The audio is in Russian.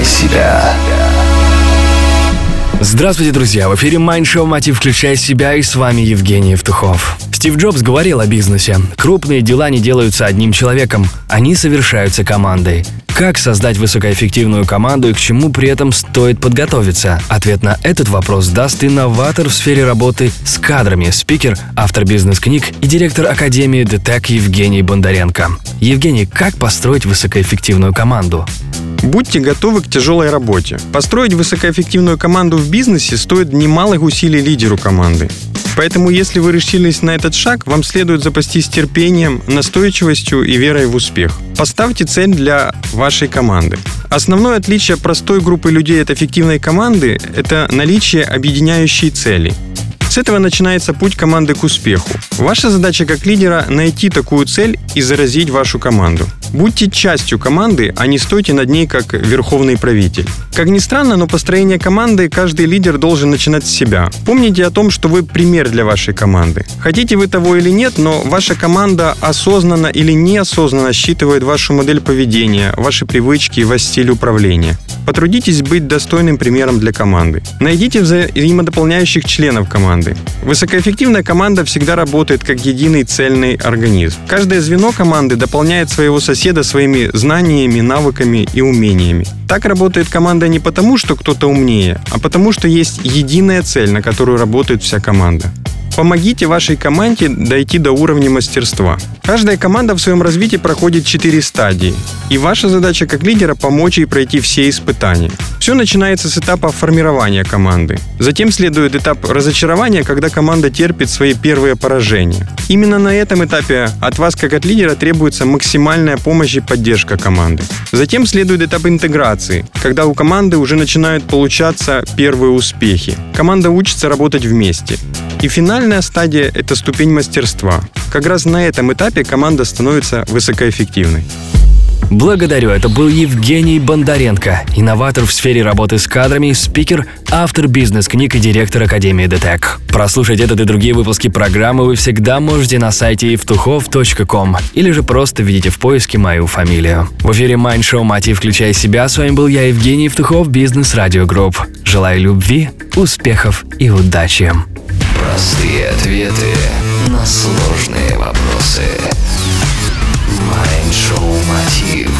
Включай себя. Здравствуйте, друзья! В эфире Mind Show «Мотив. Включай себя» и с вами Евгений Евтухов. Стив Джобс говорил о бизнесе. Крупные дела не делаются одним человеком, они совершаются командой. Как создать высокоэффективную команду и к чему при этом стоит подготовиться? Ответ на этот вопрос даст инноватор в сфере работы с кадрами, спикер, автор бизнес-книг и директор Академии ДТЭК Евгений Бондаренко. Евгений, как построить высокоэффективную команду? Будьте готовы к тяжелой работе. Построить высокоэффективную команду в бизнесе стоит немалых усилий лидеру команды. Поэтому, если вы решились на этот шаг, вам следует запастись терпением, настойчивостью и верой в успех. Поставьте цель для вашей команды. Основное отличие простой группы людей от эффективной команды – это наличие объединяющей цели. С этого начинается путь команды к успеху. Ваша задача как лидера – найти такую цель и заразить вашу команду. Будьте частью команды, а не стойте над ней как верховный правитель. Как ни странно, но построение команды каждый лидер должен начинать с себя. Помните о том, что вы пример для вашей команды. Хотите вы того или нет, но ваша команда осознанно или неосознанно считывает вашу модель поведения, ваши привычки, ваш стиль управления. Потрудитесь быть достойным примером для команды. Найдите взаимодополняющих членов команды. Высокоэффективная команда всегда работает как единый цельный организм. Каждое звено команды дополняет своего соседа своими знаниями, навыками и умениями. Так работает команда не потому, что кто-то умнее, а потому, что есть единая цель, на которую работает вся команда. Помогите вашей команде дойти до уровня мастерства. Каждая команда в своем развитии проходит 4 стадии, и ваша задача как лидера помочь ей пройти все испытания. Все начинается с этапа формирования команды. Затем следует этап разочарования, когда команда терпит свои первые поражения. Именно на этом этапе от вас как от лидера требуется максимальная помощь и поддержка команды. Затем следует этап интеграции, когда у команды уже начинают получаться первые успехи. Команда учится работать вместе. И финальная стадия – это ступень мастерства. Как раз на этом этапе команда становится высокоэффективной. Благодарю, это был Евгений Бондаренко, инноватор в сфере работы с кадрами, спикер, автор бизнес-книг и директор Академии ДТЭК. Прослушать этот и другие выпуски программы вы всегда можете на сайте евтухов.com или же просто введите в поиске мою фамилию. В эфире Mind Show «Мотив. Включай себя». С вами был я, Евгений Евтухов, Business Radio Group. Желаю любви, успехов и удачи. Простые ответы на сложные вопросы. Майншоу Мотив.